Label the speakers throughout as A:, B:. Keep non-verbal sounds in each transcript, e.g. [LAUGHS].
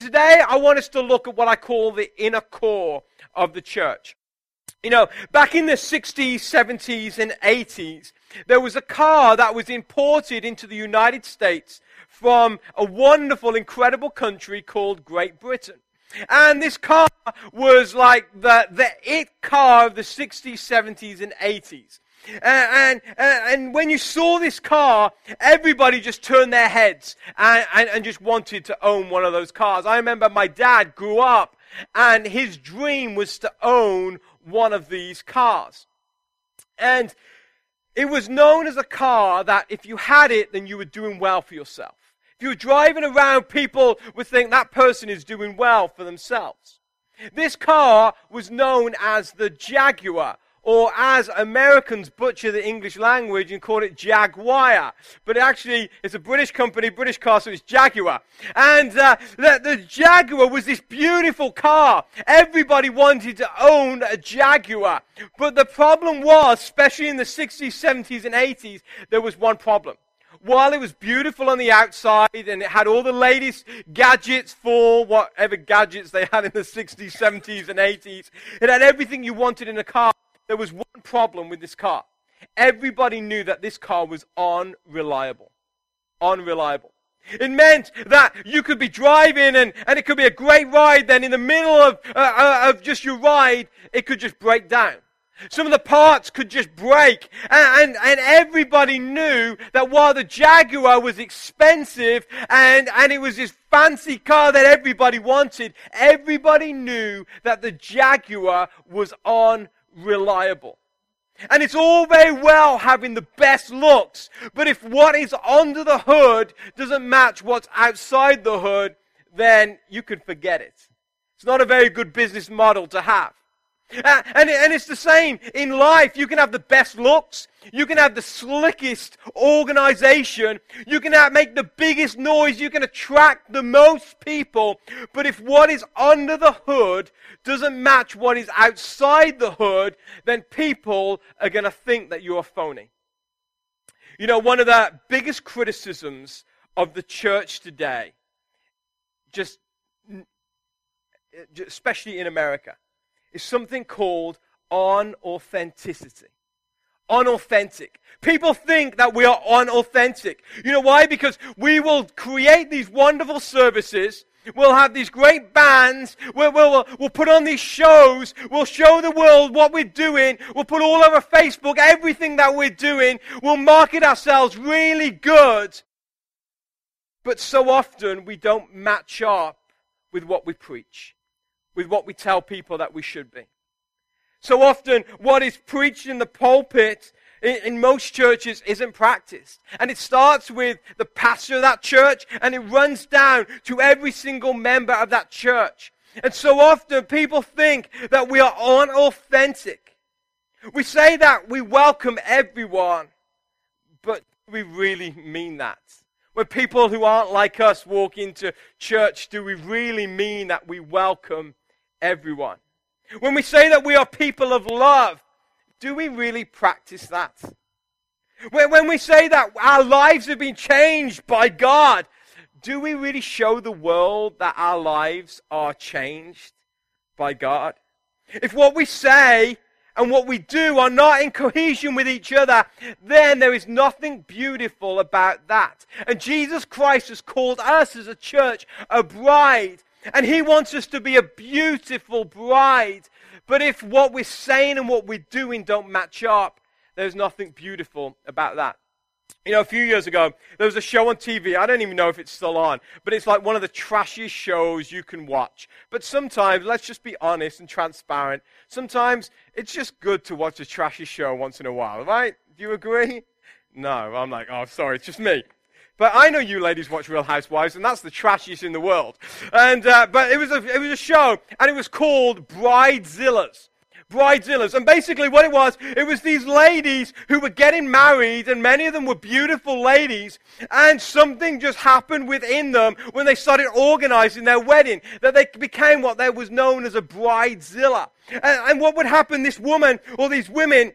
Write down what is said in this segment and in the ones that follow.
A: Today, I want us to look at what I call the inner core of the church. You know, back in the 60s, 70s, and 80s, there was a car that was imported into the United States from a wonderful, incredible country called Great Britain. And this car was like the, the it car of the 60s, 70s, and 80s. Uh, and, and, and, when you saw this car, everybody just turned their heads and, and, and just wanted to own one of those cars. I remember my dad grew up and his dream was to own one of these cars. And it was known as a car that if you had it, then you were doing well for yourself. If you were driving around, people would think that person is doing well for themselves. This car was known as the Jaguar or as Americans butcher the English language and call it Jaguar. But actually, it's a British company, British car, so it's Jaguar. And uh, the, the Jaguar was this beautiful car. Everybody wanted to own a Jaguar. But the problem was, especially in the 60s, 70s, and 80s, there was one problem while it was beautiful on the outside and it had all the latest gadgets for whatever gadgets they had in the 60s, 70s, and 80s, it had everything you wanted in a car. There was one problem with this car. Everybody knew that this car was unreliable. Unreliable. It meant that you could be driving and, and it could be a great ride, then in the middle of, uh, uh, of just your ride, it could just break down. Some of the parts could just break. And, and, and, everybody knew that while the Jaguar was expensive and, and it was this fancy car that everybody wanted, everybody knew that the Jaguar was on reliable. And it's all very well having the best looks, but if what is under the hood doesn't match what's outside the hood, then you can forget it. It's not a very good business model to have. Uh, and, and it's the same in life. You can have the best looks. You can have the slickest organization. You can have, make the biggest noise. You can attract the most people. But if what is under the hood doesn't match what is outside the hood, then people are going to think that you're phony. You know, one of the biggest criticisms of the church today, just especially in America, is something called unauthenticity. Unauthentic. People think that we are unauthentic. You know why? Because we will create these wonderful services. We'll have these great bands. We'll, we'll, we'll put on these shows. We'll show the world what we're doing. We'll put all over Facebook everything that we're doing. We'll market ourselves really good. But so often we don't match up with what we preach with what we tell people that we should be. So often, what is preached in the pulpit in, most churches isn't practiced. And it starts with the pastor of that church and it runs down to every single member of that church. And so often, people think that we are unauthentic. We say that we welcome everyone, but we really mean that? When people who aren't like us walk into church, do we really mean that we welcome everyone. When we say that we are people of love, do we really practice that? When we say that our lives have been changed by God, do we really show the world that our lives are changed by God? If what we say and what we do are not in cohesion with each other, then there is nothing beautiful about that. And Jesus Christ has called us as a church a bride and He wants us to be a beautiful bride. But if what we're saying and what we're doing don't match up, there's nothing beautiful about that. You know, a few years ago, there was a show on TV. I don't even know if it's still on, but it's like one of the trashiest shows you can watch. But sometimes, let's just be honest and transparent. Sometimes it's just good to watch a trashy show once in a while, right? Do you agree? No, I'm like, oh, sorry, it's just me. But I know you ladies watch Real Housewives, and that's the trashiest in the world. And, uh, but it was, a, it was a show, and it was called Bridezillas. Bridezillas. And basically what it was, it was these ladies who were getting married, and many of them were beautiful ladies, and something just happened within them when they started organizing their wedding, that they became what there was known as a bridezilla. And, and what would happen, this woman, or these women,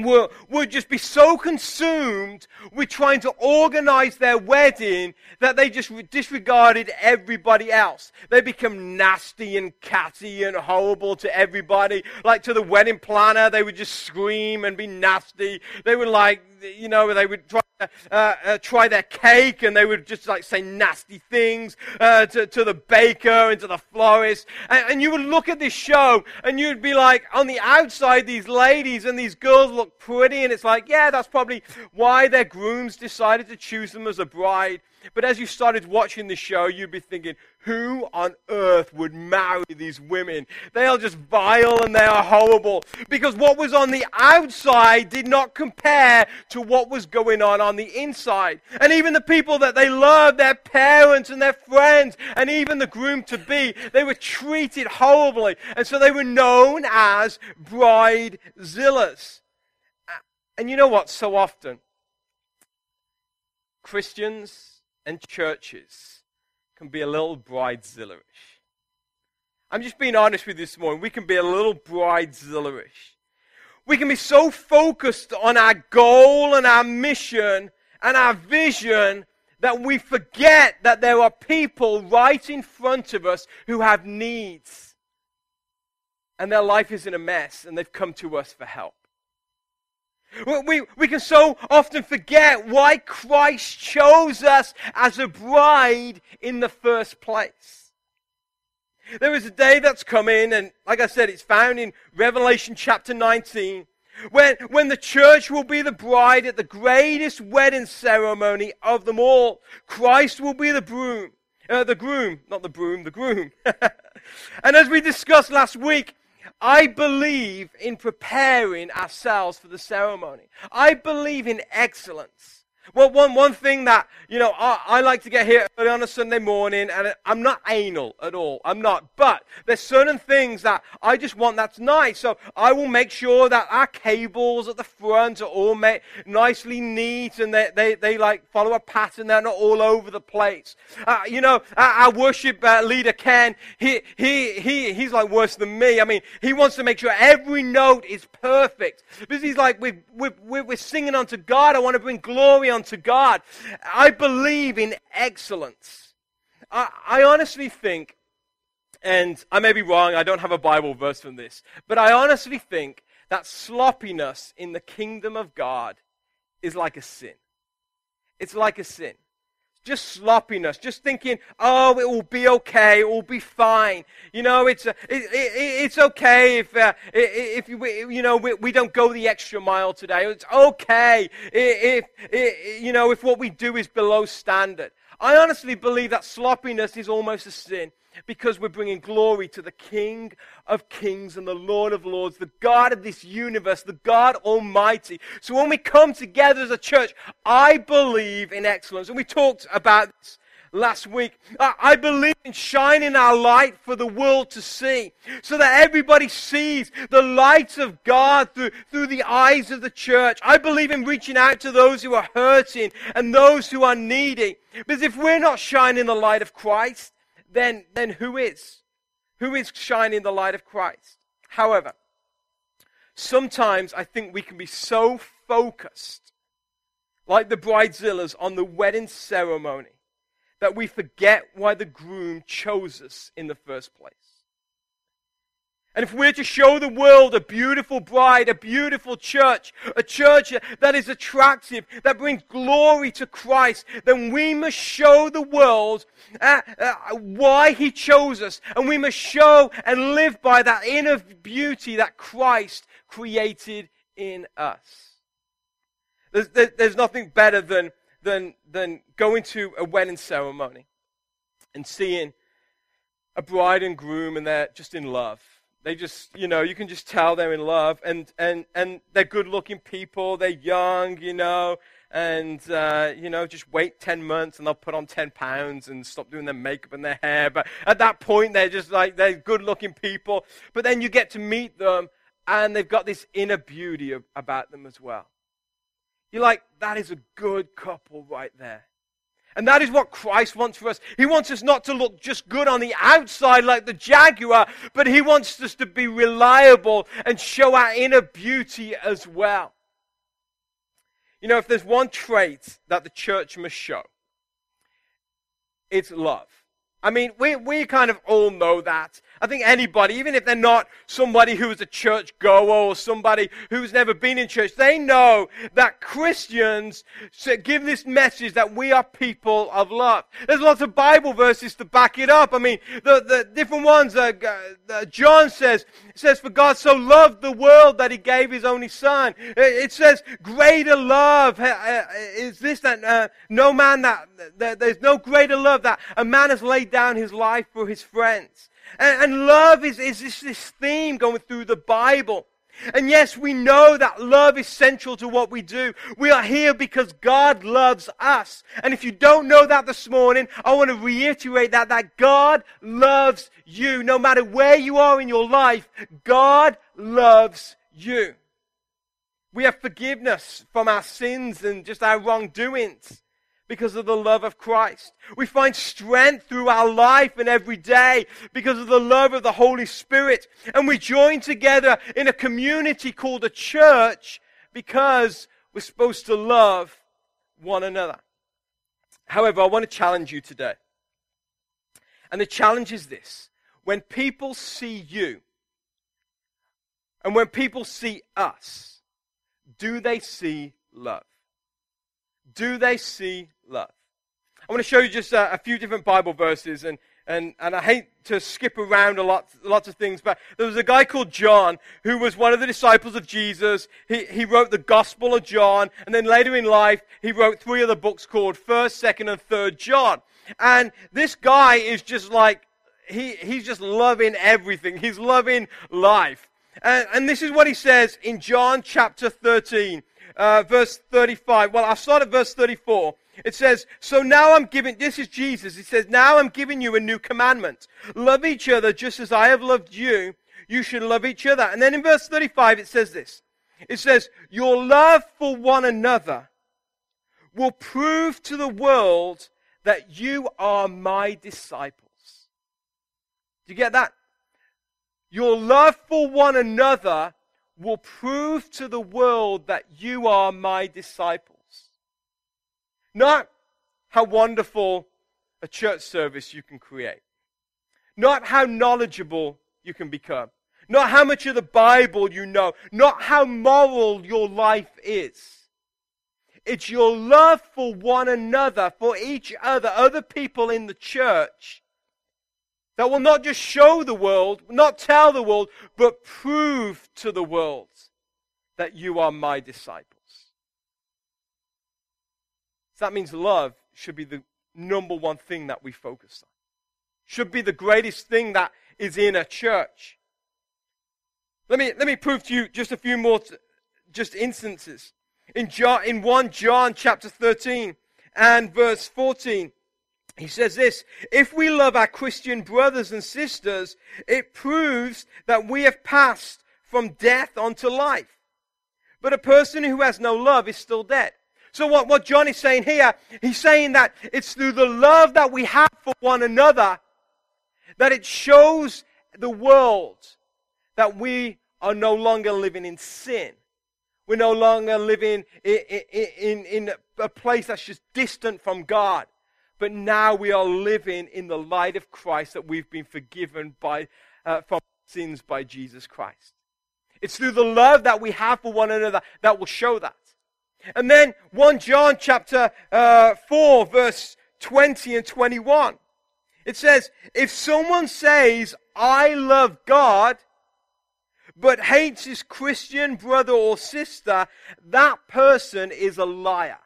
A: would, would just be so consumed with trying to organize their wedding that they just disregarded everybody else. They become nasty and catty and horrible to everybody. Like to the wedding planner, they would just scream and be nasty. They would like, you know, they would try, uh, uh, try their cake and they would just like say nasty things uh, to, to the baker and to the florist. And, and you would look at this show and you'd be like, on the outside, these ladies and these girls look pretty. And it's like, yeah, that's probably why their grooms decided to choose them as a bride. But as you started watching the show, you'd be thinking, who on earth would marry these women? They are just vile and they are horrible. Because what was on the outside did not compare to what was going on on the inside. And even the people that they loved, their parents and their friends, and even the groom to be, they were treated horribly. And so they were known as bridezillas. And you know what? So often, Christians, and churches can be a little bridezillaish. I'm just being honest with you this morning. We can be a little bridezillaish. We can be so focused on our goal and our mission and our vision that we forget that there are people right in front of us who have needs. And their life is in a mess and they've come to us for help. We, we can so often forget why Christ chose us as a bride in the first place. There is a day that's coming, and like I said, it's found in Revelation chapter 19, when, when the church will be the bride at the greatest wedding ceremony of them all. Christ will be the broom. Uh, the groom, not the broom, the groom. [LAUGHS] and as we discussed last week, I believe in preparing ourselves for the ceremony. I believe in excellence. Well, one, one thing that, you know, I, I, like to get here early on a Sunday morning, and I'm not anal at all. I'm not. But there's certain things that I just want that's nice. So I will make sure that our cables at the front are all made nicely neat and they, they, they like follow a pattern. They're not all over the place. Uh, you know, our, our worship uh, leader, Ken, he, he, he, he's like worse than me. I mean, he wants to make sure every note is perfect. Because he's like, we're, we're, we're singing unto God. I want to bring glory unto God. I believe in excellence. I, I honestly think, and I may be wrong, I don't have a Bible verse from this, but I honestly think that sloppiness in the kingdom of God is like a sin. It's like a sin just sloppiness, just thinking, oh, it will be okay, it will be fine. You know, it's, uh, it, it, it's okay if, uh, if you, you know, we, we, don't go the extra mile today. It's okay if, if, you know, if what we do is below standard. I honestly believe that sloppiness is almost a sin because we're bringing glory to the King of Kings and the Lord of Lords, the God of this universe, the God Almighty. So when we come together as a church, I believe in excellence. And we talked about this last week. I believe in shining our light for the world to see so that everybody sees the light of God through, through the eyes of the church. I believe in reaching out to those who are hurting and those who are needy. Because if we're not shining the light of Christ, then, then who is? Who is shining the light of Christ? However, sometimes I think we can be so focused, like the bridezillas, on the wedding ceremony that we forget why the groom chose us in the first place. And if we're to show the world a beautiful bride, a beautiful church, a church that is attractive, that brings glory to Christ, then we must show the world uh, uh, why He chose us. And we must show and live by that inner beauty that Christ created in us. There's, there's nothing better than, than, than going to a wedding ceremony and seeing a bride and groom and they're just in love they just, you know, you can just tell they're in love, and and and they're good-looking people. They're young, you know, and uh, you know, just wait ten months and they'll put on ten pounds and stop doing their makeup and their hair. But at that point, they're just like they're good-looking people. But then you get to meet them, and they've got this inner beauty of, about them as well. You're like, that is a good couple right there. And that is what Christ wants for us. He wants us not to look just good on the outside like the jaguar, but He wants us to be reliable and show our inner beauty as well. You know, if there's one trait that the church must show, it's love. I mean, we, we kind of all know that. I think anybody, even if they're not somebody who is a church goer or somebody who's never been in church, they know that Christians give this message that we are people of love. There's lots of Bible verses to back it up. I mean, the, the different ones, uh, uh, John says, says, for God so loved the world that he gave his only son. It, says, greater love is this that uh, no man that, that, there's no greater love that a man has laid down his life for his friends. And, and love is, is this, this theme going through the Bible. And yes, we know that love is central to what we do. We are here because God loves us. And if you don't know that this morning, I want to reiterate that, that God loves you. No matter where you are in your life, God loves you. We have forgiveness from our sins and just our wrongdoings because of the love of Christ. We find strength through our life and every day because of the love of the Holy Spirit. And we join together in a community called a church because we're supposed to love one another. However, I want to challenge you today. And the challenge is this. When people see you and when people see us, do they see love? Do they see love? I want to show you just a, a few different Bible verses, and, and, and I hate to skip around a lot, lots of things, but there was a guy called John who was one of the disciples of Jesus. He, he wrote the Gospel of John, and then later in life, he wrote three other books called 1st, 2nd, and 3rd John. And this guy is just like, he, he's just loving everything. He's loving life. And, and this is what he says in John chapter 13 uh, verse 35. Well, I'll start at verse 34. It says, So now I'm giving, this is Jesus. He says, Now I'm giving you a new commandment. Love each other just as I have loved you. You should love each other. And then in verse 35, it says this. It says, Your love for one another will prove to the world that you are my disciples. Do you get that? Your love for one another will prove to the world that you are my disciples. Not how wonderful a church service you can create. Not how knowledgeable you can become. Not how much of the Bible you know. Not how moral your life is. It's your love for one another, for each other, other people in the church, that will not just show the world, not tell the world, but prove to the world that you are my disciples. So that means love should be the number one thing that we focus on. Should be the greatest thing that is in a church. Let me, let me prove to you just a few more t- just instances. In, John, in 1 John chapter 13 and verse 14, he says this, if we love our Christian brothers and sisters, it proves that we have passed from death onto life. But a person who has no love is still dead. So what, what John is saying here, he's saying that it's through the love that we have for one another that it shows the world that we are no longer living in sin. We're no longer living in, in, in, in a place that's just distant from God but now we are living in the light of Christ that we've been forgiven by, uh, from sins by Jesus Christ. It's through the love that we have for one another that will show that. And then 1 John chapter uh, 4 verse 20 and 21. It says, if someone says, I love God, but hates his Christian brother or sister, that person is a liar.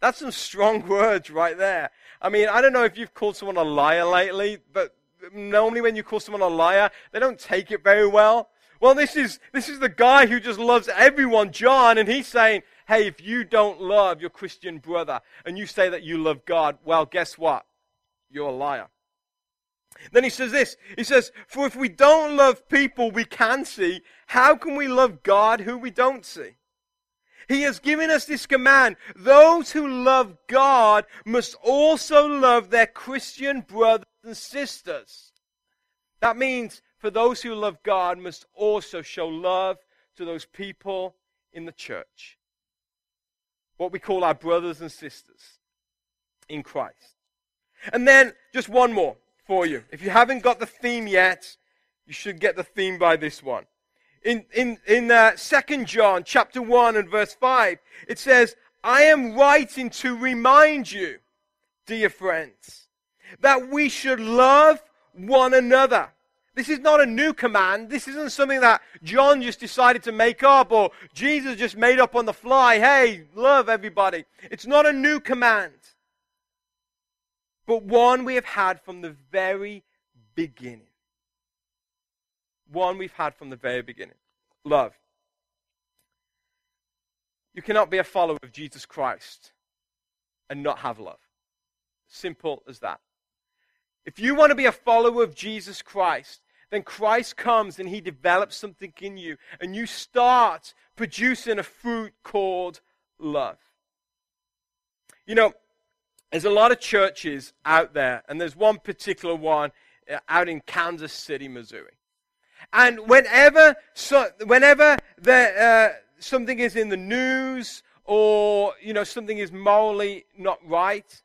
A: That's some strong [LAUGHS] words right there. I mean, I don't know if you've called someone a liar lately, but normally when you call someone a liar, they don't take it very well. Well, this is, this is the guy who just loves everyone, John, and he's saying, hey, if you don't love your Christian brother and you say that you love God, well, guess what? You're a liar. Then he says this. He says, for if we don't love people we can see, how can we love God who we don't see? He has given us this command. Those who love God must also love their Christian brothers and sisters. That means for those who love God must also show love to those people in the church. what we call our brothers and sisters in Christ. And then just one more for you. If you haven't got the theme yet, you should get the theme by this one. In, in, in uh, 2 John chapter 1 and verse 5, it says, I am writing to remind you, dear friends, that we should love one another. This is not a new command. This isn't something that John just decided to make up or Jesus just made up on the fly. Hey, love everybody. It's not a new command, but one we have had from the very beginning. One we've had from the very beginning love. You cannot be a follower of Jesus Christ and not have love. Simple as that. If you want to be a follower of Jesus Christ, then Christ comes and he develops something in you, and you start producing a fruit called love. You know, there's a lot of churches out there, and there's one particular one uh, out in Kansas City, Missouri. And whenever, so, whenever the, uh, something is in the news or you know something is morally not right,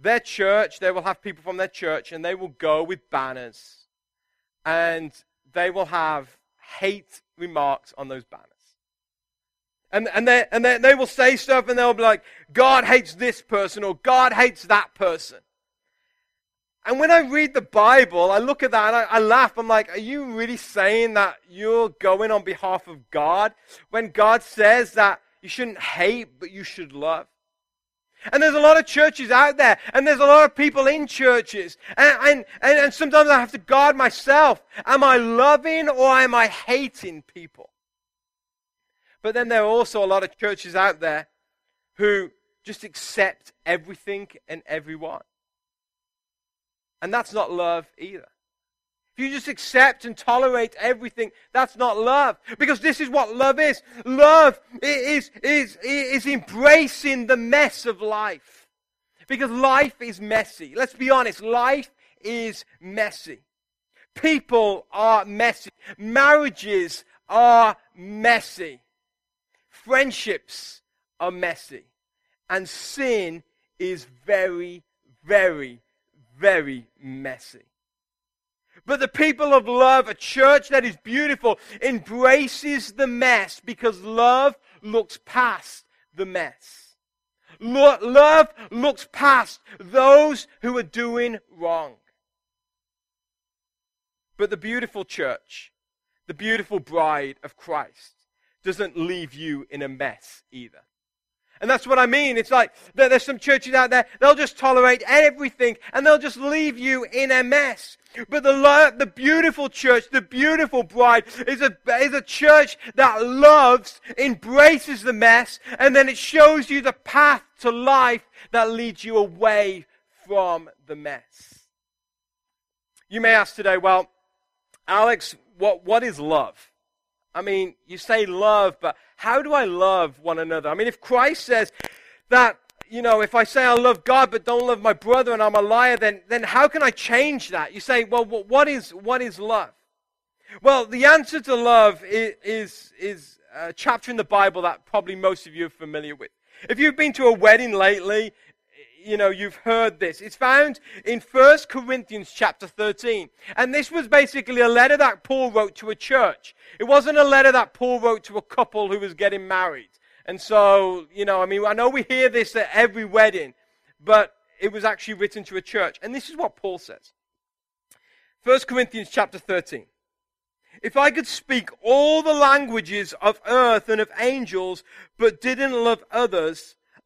A: their church, they will have people from their church, and they will go with banners and they will have hate remarks on those banners. And, and, they, and they, they will say stuff and they'll be like, God hates this person or God hates that person. And when I read the Bible, I look at that and I, I, laugh. I'm like, are you really saying that you're going on behalf of God when God says that you shouldn't hate, but you should love? And there's a lot of churches out there, and there's a lot of people in churches. And, and, and, and, sometimes I have to guard myself. Am I loving or am I hating people? But then there are also a lot of churches out there who just accept everything and everyone. And that's not love either. If you just accept and tolerate everything, that's not love. Because this is what love is. Love is, is, is embracing the mess of life. Because life is messy. Let's be honest, life is messy. People are messy. Marriages are messy. Friendships are messy. And sin is very, very, very messy. But the people of love, a church that is beautiful, embraces the mess because love looks past the mess. Lo- love looks past those who are doing wrong. But the beautiful church, the beautiful bride of Christ, doesn't leave you in a mess either. And that's what I mean. It's like there's some churches out there, they'll just tolerate everything and they'll just leave you in a mess. But the, the beautiful church, the beautiful bride, is a, is a church that loves, embraces the mess, and then it shows you the path to life that leads you away from the mess. You may ask today, well, Alex, what, what is love? I mean, you say love, but how do I love one another? I mean, if Christ says that, you know, if I say I love God but don't love my brother and I'm a liar, then, then how can I change that? You say, well, what is, what is love? Well, the answer to love is, is, is a chapter in the Bible that probably most of you are familiar with. If you've been to a wedding lately, you know, you've heard this. It's found in 1 Corinthians chapter 13. And this was basically a letter that Paul wrote to a church. It wasn't a letter that Paul wrote to a couple who was getting married. And so, you know, I mean, I know we hear this at every wedding, but it was actually written to a church. And this is what Paul says. 1 Corinthians chapter 13. If I could speak all the languages of earth and of angels, but didn't love others,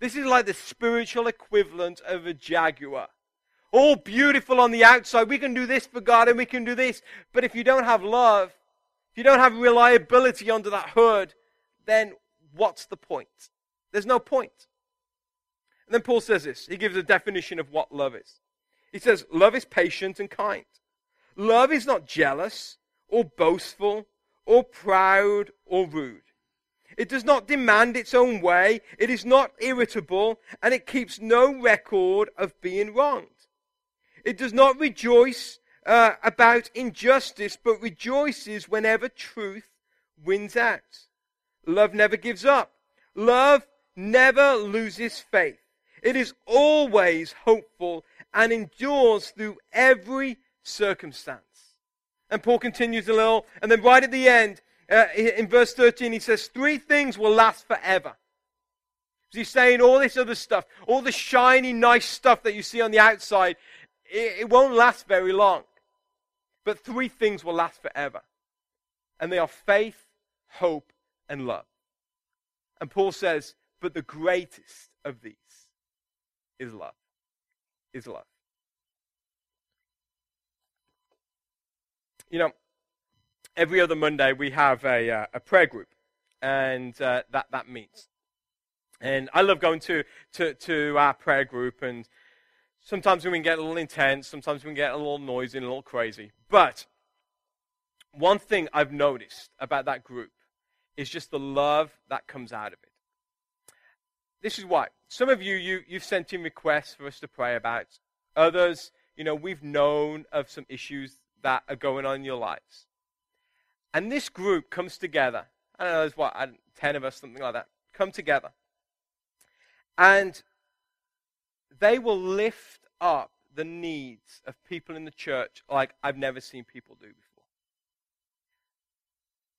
A: This is like the spiritual equivalent of a jaguar. All beautiful on the outside. We can do this for God and we can do this. But if you don't have love, if you don't have reliability under that hood, then what's the point? There's no point. And then Paul says this. He gives a definition of what love is. He says, Love is patient and kind. Love is not jealous or boastful or proud or rude. It does not demand its own way. It is not irritable and it keeps no record of being wronged. It does not rejoice uh, about injustice, but rejoices whenever truth wins out. Love never gives up. Love never loses faith. It is always hopeful and endures through every circumstance. And Paul continues a little, and then right at the end, uh, in verse 13, he says, Three things will last forever. He's saying all this other stuff, all the shiny, nice stuff that you see on the outside, it, it won't last very long. But three things will last forever. And they are faith, hope, and love. And Paul says, but the greatest of these is love. Is love. You know, every other Monday we have a, uh, a prayer group, and uh, that, that meets. And I love going to, to, to our prayer group, and sometimes we can get a little intense, sometimes we can get a little noisy and a little crazy. But one thing I've noticed about that group is just the love that comes out of it. This is why. Some of you, you you've sent in requests for us to pray about. Others, you know, we've known of some issues that are going on in your lives. And this group comes together. I don't know, there's what, 10 of us, something like that, come together. And they will lift up the needs of people in the church like I've never seen people do before.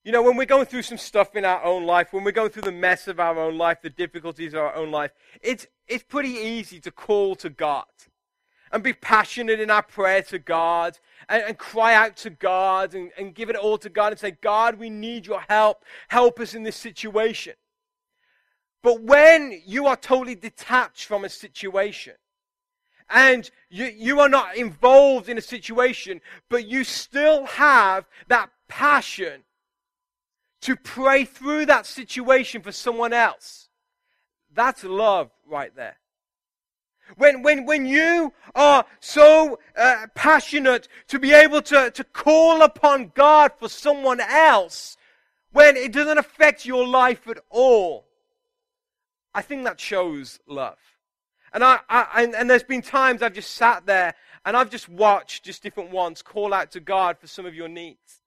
A: You know, when we're going through some stuff in our own life, when we're going through the mess of our own life, the difficulties of our own life, it's, it's pretty easy to call to God and be passionate in our prayer to God and, and cry out to God and, and give it all to God and say, God, we need your help. Help us in this situation. But when you are totally detached from a situation, and you, you are not involved in a situation, but you still have that passion to pray through that situation for someone else. That's love right there. When, when, when you are so uh, passionate to be able to, to call upon God for someone else, when it doesn't affect your life at all, I think that shows love. And, I, I and, and there's been times I've just sat there and I've just watched just different ones call out to God for some of your needs.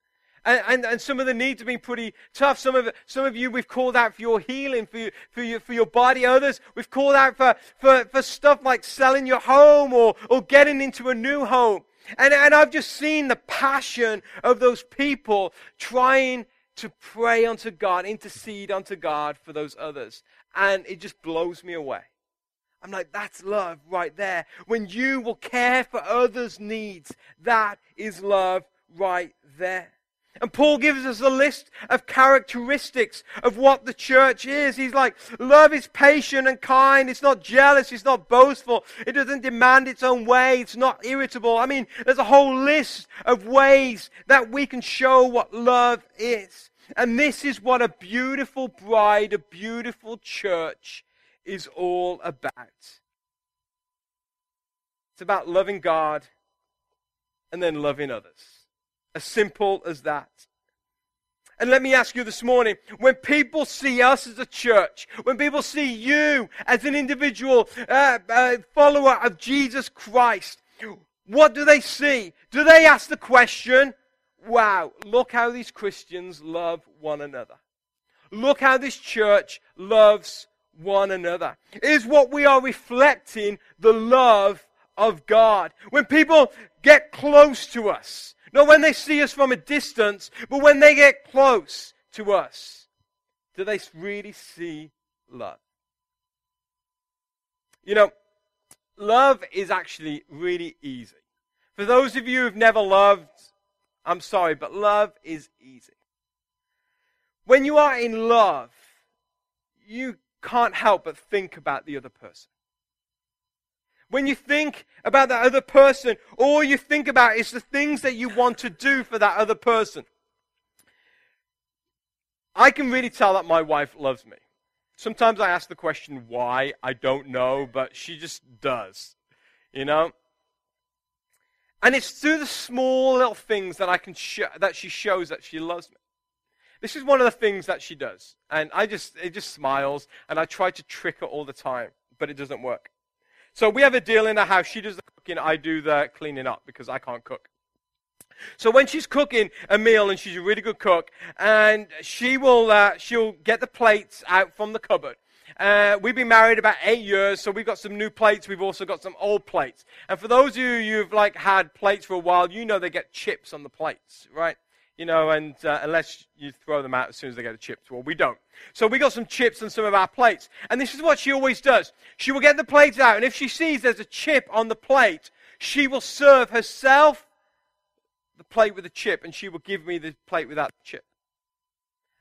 A: And, and, and, some of the needs have been pretty tough. Some of, some of you, we've called out for your healing, for, you, for, your, for your body. Others, we've called out for, for, for stuff like selling your home or, or getting into a new home. And, and I've just seen the passion of those people trying to pray unto God, intercede unto God for those others. And it just blows me away. I'm like, that's love right there. When you will care for others' needs, that is love right there. And Paul gives us a list of characteristics of what the church is. He's like, love is patient and kind. It's not jealous. It's not boastful. It doesn't demand its own way. It's not irritable. I mean, there's a whole list of ways that we can show what love is. And this is what a beautiful bride, a beautiful church is all about. It's about loving God and then loving others. As simple as that. And let me ask you this morning when people see us as a church, when people see you as an individual uh, uh, follower of Jesus Christ, what do they see? Do they ask the question, wow, look how these Christians love one another? Look how this church loves one another. Is what we are reflecting the love of God? When people get close to us, not when they see us from a distance, but when they get close to us. Do they really see love? You know, love is actually really easy. For those of you who've never loved, I'm sorry, but love is easy. When you are in love, you can't help but think about the other person. When you think about that other person, all you think about is the things that you want to do for that other person. I can really tell that my wife loves me. Sometimes I ask the question why, I don't know, but she just does. You know? And it's through the small little things that I can show, that she shows that she loves me. This is one of the things that she does. And I just it just smiles and I try to trick her all the time, but it doesn't work. So we have a deal in the house. She does the cooking, I do the cleaning up because I can't cook. So when she's cooking a meal and she's a really good cook, and she will uh, she'll get the plates out from the cupboard. Uh, we've been married about eight years, so we've got some new plates. We've also got some old plates. And for those of you who've like had plates for a while, you know they get chips on the plates, right? You know, and uh, unless you throw them out as soon as they get the chips, well, we don't. So we got some chips on some of our plates, and this is what she always does. She will get the plates out, and if she sees there's a chip on the plate, she will serve herself the plate with the chip, and she will give me the plate without the chip.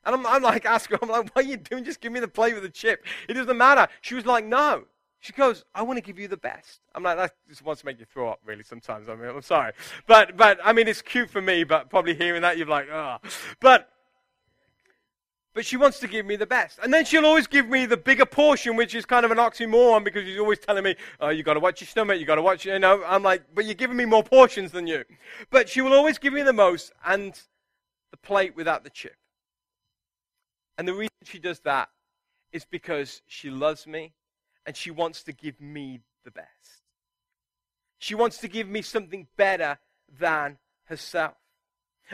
A: And I'm, I'm like, [LAUGHS] ask her, I'm like, what are you doing? Just give me the plate with the chip. It doesn't matter. She was like, no. She goes, I want to give you the best. I'm like, that just wants to make you throw up, really, sometimes. I mean, I'm sorry. But, but, I mean, it's cute for me, but probably hearing that, you're like, oh. But, but she wants to give me the best. And then she'll always give me the bigger portion, which is kind of an oxymoron because she's always telling me, oh, you got to watch your stomach, you got to watch, you know. I'm like, but you're giving me more portions than you. But she will always give me the most and the plate without the chip. And the reason she does that is because she loves me and she wants to give me the best. She wants to give me something better than herself.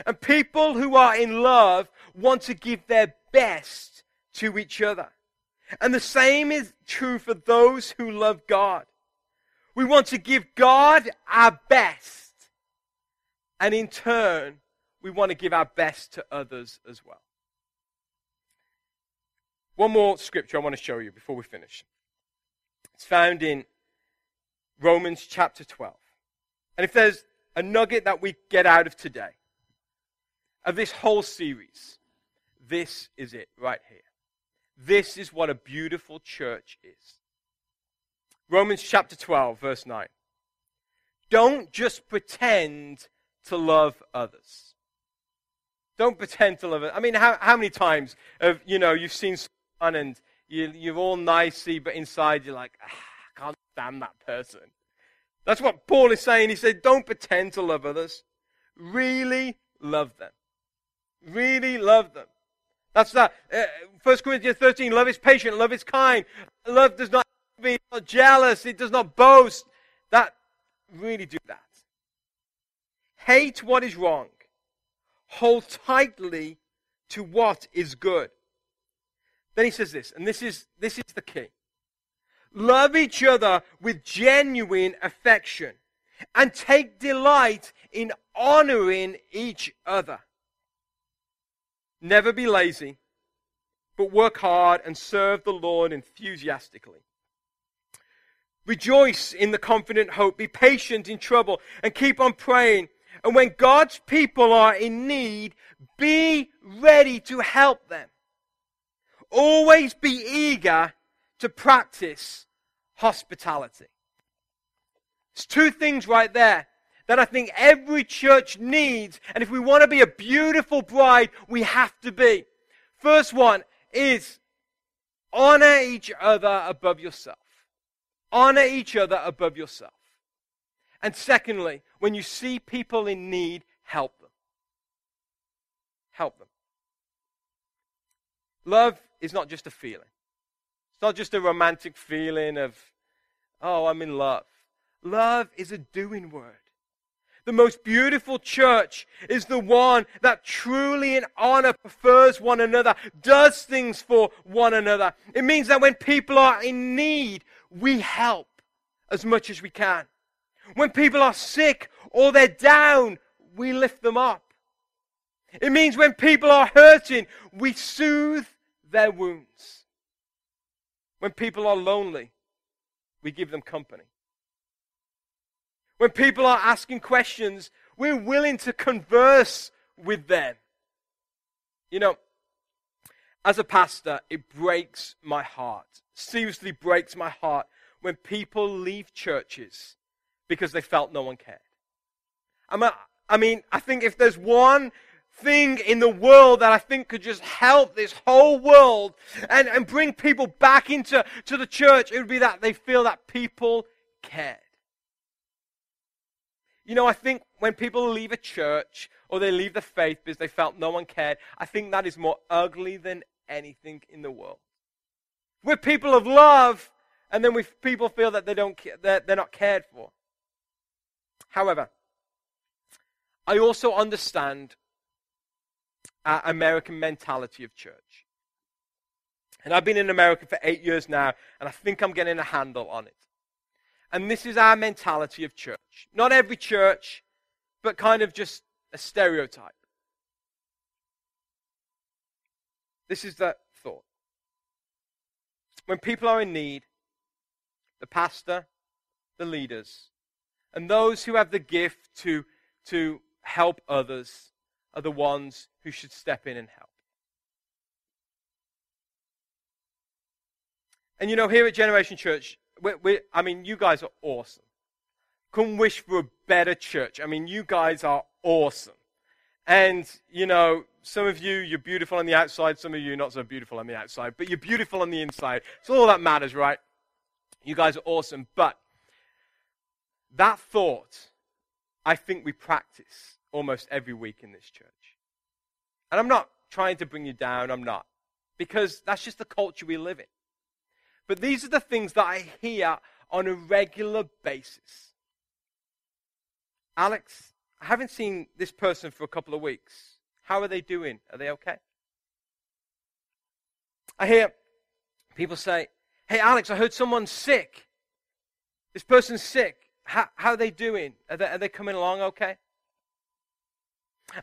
A: And people who are in love want to give their best to each other. And the same is true for those who love God. We want to give God our best. And in turn, we want to give our best to others as well. One more scripture I want to show you before we finish. It's found in Romans chapter 12. And if there's a nugget that we get out of today, of this whole series, this is it right here. This is what a beautiful church is. Romans chapter 12, verse 9. Don't just pretend to love others. Don't pretend to love it. I mean, how, how many times have, you know, you've seen someone and you, you're all nicey, but inside you're like, ah, I can't stand that person. That's what Paul is saying. He said, don't pretend to love others. Really love them. Really love them. That's that. Uh, 1 Corinthians 13, love is patient, love is kind. Love does not be not jealous, it does not boast. That, really do that. Hate what is wrong. Hold tightly to what is good. Then he says this, and this is, this is the key. Love each other with genuine affection and take delight in honoring each other. Never be lazy, but work hard and serve the Lord enthusiastically. Rejoice in the confident hope. Be patient in trouble and keep on praying. And when God's people are in need, be ready to help them. Always be eager to practice hospitality. It's two things right there that I think every church needs. And if we want to be a beautiful bride, we have to be. First one is honor each other above yourself. Honor each other above yourself. And secondly, when you see people in need, help them. Help them. Love is not just a feeling. It's not just a romantic feeling of, oh, I'm in love. Love is a doing word. The most beautiful church is the one that truly in honor prefers one another, does things for one another. It means that when people are in need, we help as much as we can. When people are sick or they're down, we lift them up. It means when people are hurting, we soothe their wounds. When people are lonely, we give them company. When people are asking questions, we're willing to converse with them. You know, as a pastor, it breaks my heart, seriously breaks my heart when people leave churches because they felt no one cared. I mean, I think if there's one thing in the world that I think could just help this whole world and, and bring people back into to the church, it would be that they feel that people cared. You know, I think when people leave a church or they leave the faith because they felt no one cared, I think that is more ugly than anything in the world. We're people of love, and then we people feel that they don't they're, they're not cared for. However, I also understand American mentality of church. And I've been in America for eight years now, and I think I'm getting a handle on it. And this is our mentality of church. Not every church, but kind of just a stereotype. This is the thought. When people are in need, the pastor, the leaders, and those who have the gift to, to help others are the ones who should step in and help. And you know, here at Generation Church, we, we, I mean, you guys are awesome. Couldn't wish for a better church. I mean, you guys are awesome. And, you know, some of you, you're beautiful on the outside. Some of you, not so beautiful on the outside. But you're beautiful on the inside. So all that matters, right? You guys are awesome. But that thought, I think we practice almost every week in this church. And I'm not trying to bring you down, I'm not. Because that's just the culture we live in. But these are the things that I hear on a regular basis. Alex, I haven't seen this person for a couple of weeks. How are they doing? Are they okay? I hear people say, Hey, Alex, I heard someone's sick. This person's sick. How, how are they doing? Are they, are they coming along okay?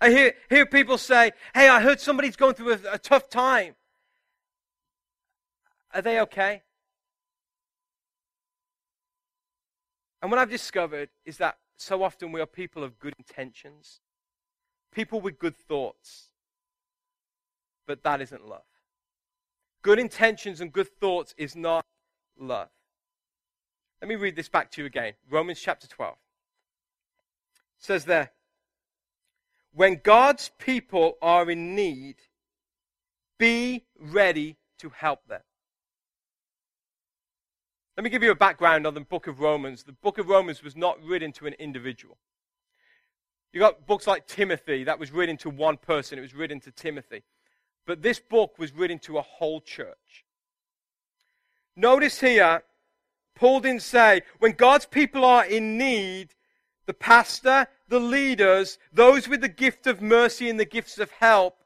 A: I hear, hear people say, Hey, I heard somebody's going through a, a tough time. Are they okay? And what I've discovered is that so often we are people of good intentions, people with good thoughts, but that isn't love. Good intentions and good thoughts is not love. Let me read this back to you again. Romans chapter 12. It says there, when God's people are in need, be ready to help them. Let me give you a background on the book of Romans. The book of Romans was not written to an individual. You got books like Timothy, that was written to one person, it was written to Timothy. But this book was written to a whole church. Notice here, Paul didn't say, when God's people are in need, the pastor, the leaders, those with the gift of mercy and the gifts of help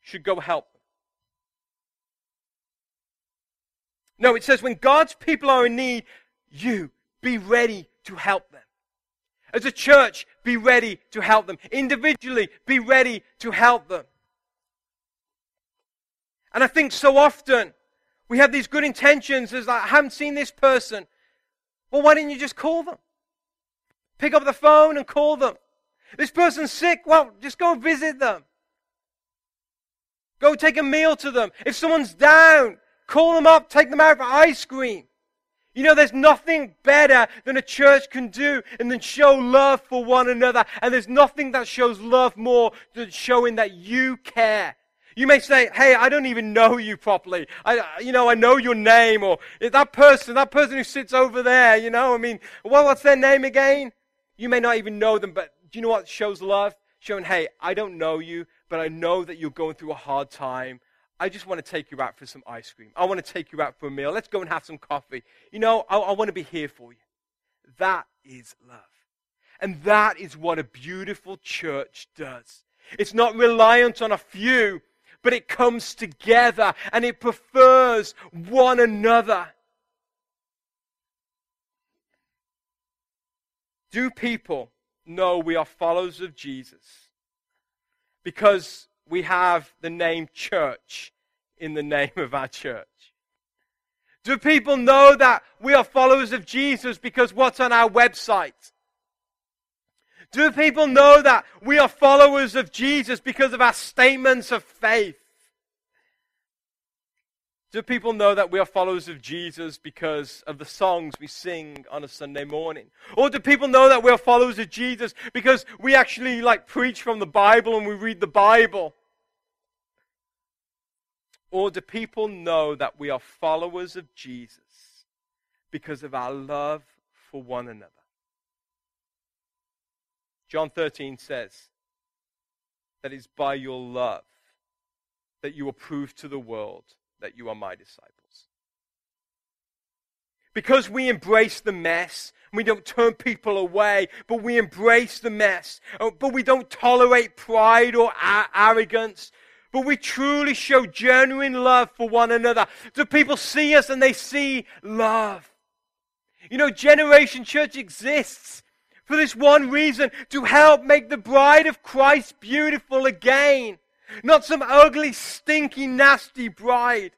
A: should go help them. No, it says when God's people are in need, you be ready to help them. As a church, be ready to help them. Individually, be ready to help them. And I think so often we have these good intentions as I haven't seen this person. Well, why didn't you just call them? Pick up the phone and call them. This person's sick. Well, just go visit them. Go take a meal to them. If someone's down, call them up, take them out for ice cream. You know, there's nothing better than a church can do and then show love for one another. And there's nothing that shows love more than showing that you care. You may say, hey, I don't even know you properly. I, you know, I know your name or that person, that person who sits over there, you know, I mean, what's their name again? You may not even know them, but do you know what shows love? Showing, hey, I don't know you, but I know that you're going through a hard time. I just want to take you out for some ice cream. I want to take you out for a meal. Let's go and have some coffee. You know, I, I want to be here for you. That is love. And that is what a beautiful church does. It's not reliant on a few, but it comes together and it prefers one another. Do people know we are followers of Jesus? Because we have the name church in the [LAUGHS] name of our church. Do people know that we are followers of Jesus because what's on our website? Do people know that we are followers of Jesus because of our statements of faith? Do people know that we are followers of Jesus because of the songs we sing on a Sunday morning? Or do people know that we are followers of Jesus because we actually like preach from the Bible and we read the Bible? Or do people know that we are followers of Jesus because of our love for one another? John 13 says that it's by your love that you will prove to the world that you are my disciples. Because we embrace the mess, we don't turn people away, but we embrace the mess. Oh, but we don't tolerate pride or arrogance, but we truly show genuine love for one another. Do people see us and they see love? You know, Generation Church exists for this one reason to help make the bride of Christ beautiful again. Not some ugly, stinky, nasty bride,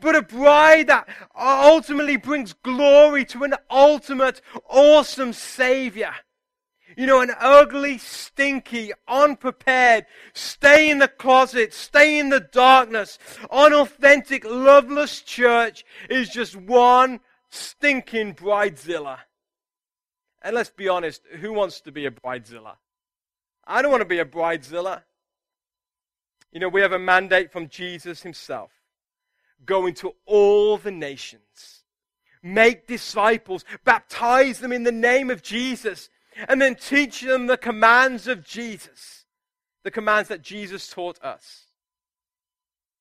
A: but a bride that ultimately brings glory to an ultimate, awesome Savior. You know, an ugly, stinky, unprepared, stay in the closet, stay in the darkness, unauthentic, loveless church is just one stinking bridezilla. And let's be honest, who wants to be a bridezilla? I don't want to be a bridezilla. You know, we have a mandate from Jesus himself. Go into all the nations, make disciples, baptize them in the name of Jesus, and then teach them the commands of Jesus, the commands that Jesus taught us.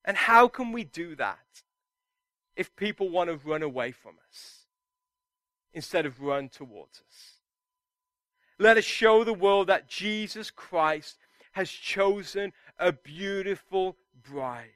A: And how can we do that if people want to run away from us instead of run towards us? Let us show the world that Jesus Christ has chosen a beautiful bride.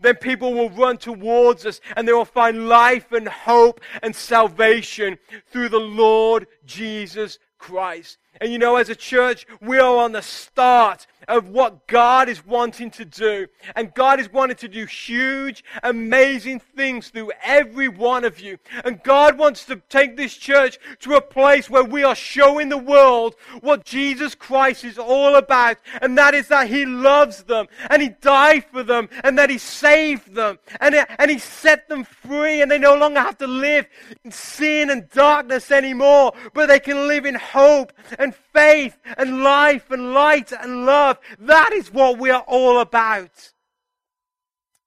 A: Then people will run towards us and they will find life and hope and salvation through the Lord Jesus Christ. And you know, as a church, we are on the start of what God is wanting to do. And God is wanting to do huge, amazing things through every one of you. And God wants to take this church to a place where we are showing the world what Jesus Christ is all about. And that is that He loves them and He died for them and that He saved them and, and He set them free and they no longer have to live in sin and darkness anymore, but they can live in hope and faith and life and light and love. That is what we are all about.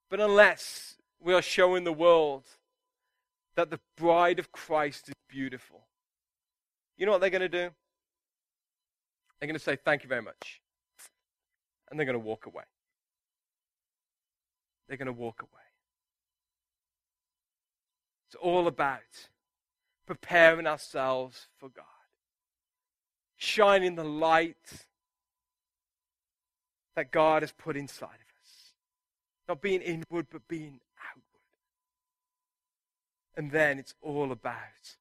A: But unless we are showing the world that the bride of Christ is beautiful, you know what they're going to do? They're going to say, Thank you very much. And they're going to walk away. They're going to walk away. It's all about preparing ourselves for God shining the light that God has put inside of us. Not being inward, but being outward. And then it's all about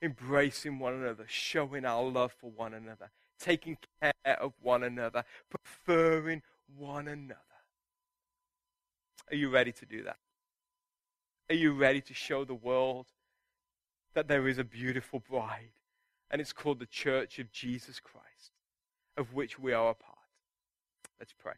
A: embracing one another, showing our love for one another, taking care of one another, preferring one another. Are you ready to do that? Are you ready to show the world that there is a beautiful bride and it's called the Church of Jesus Christ, of which we are a part. Let's pray.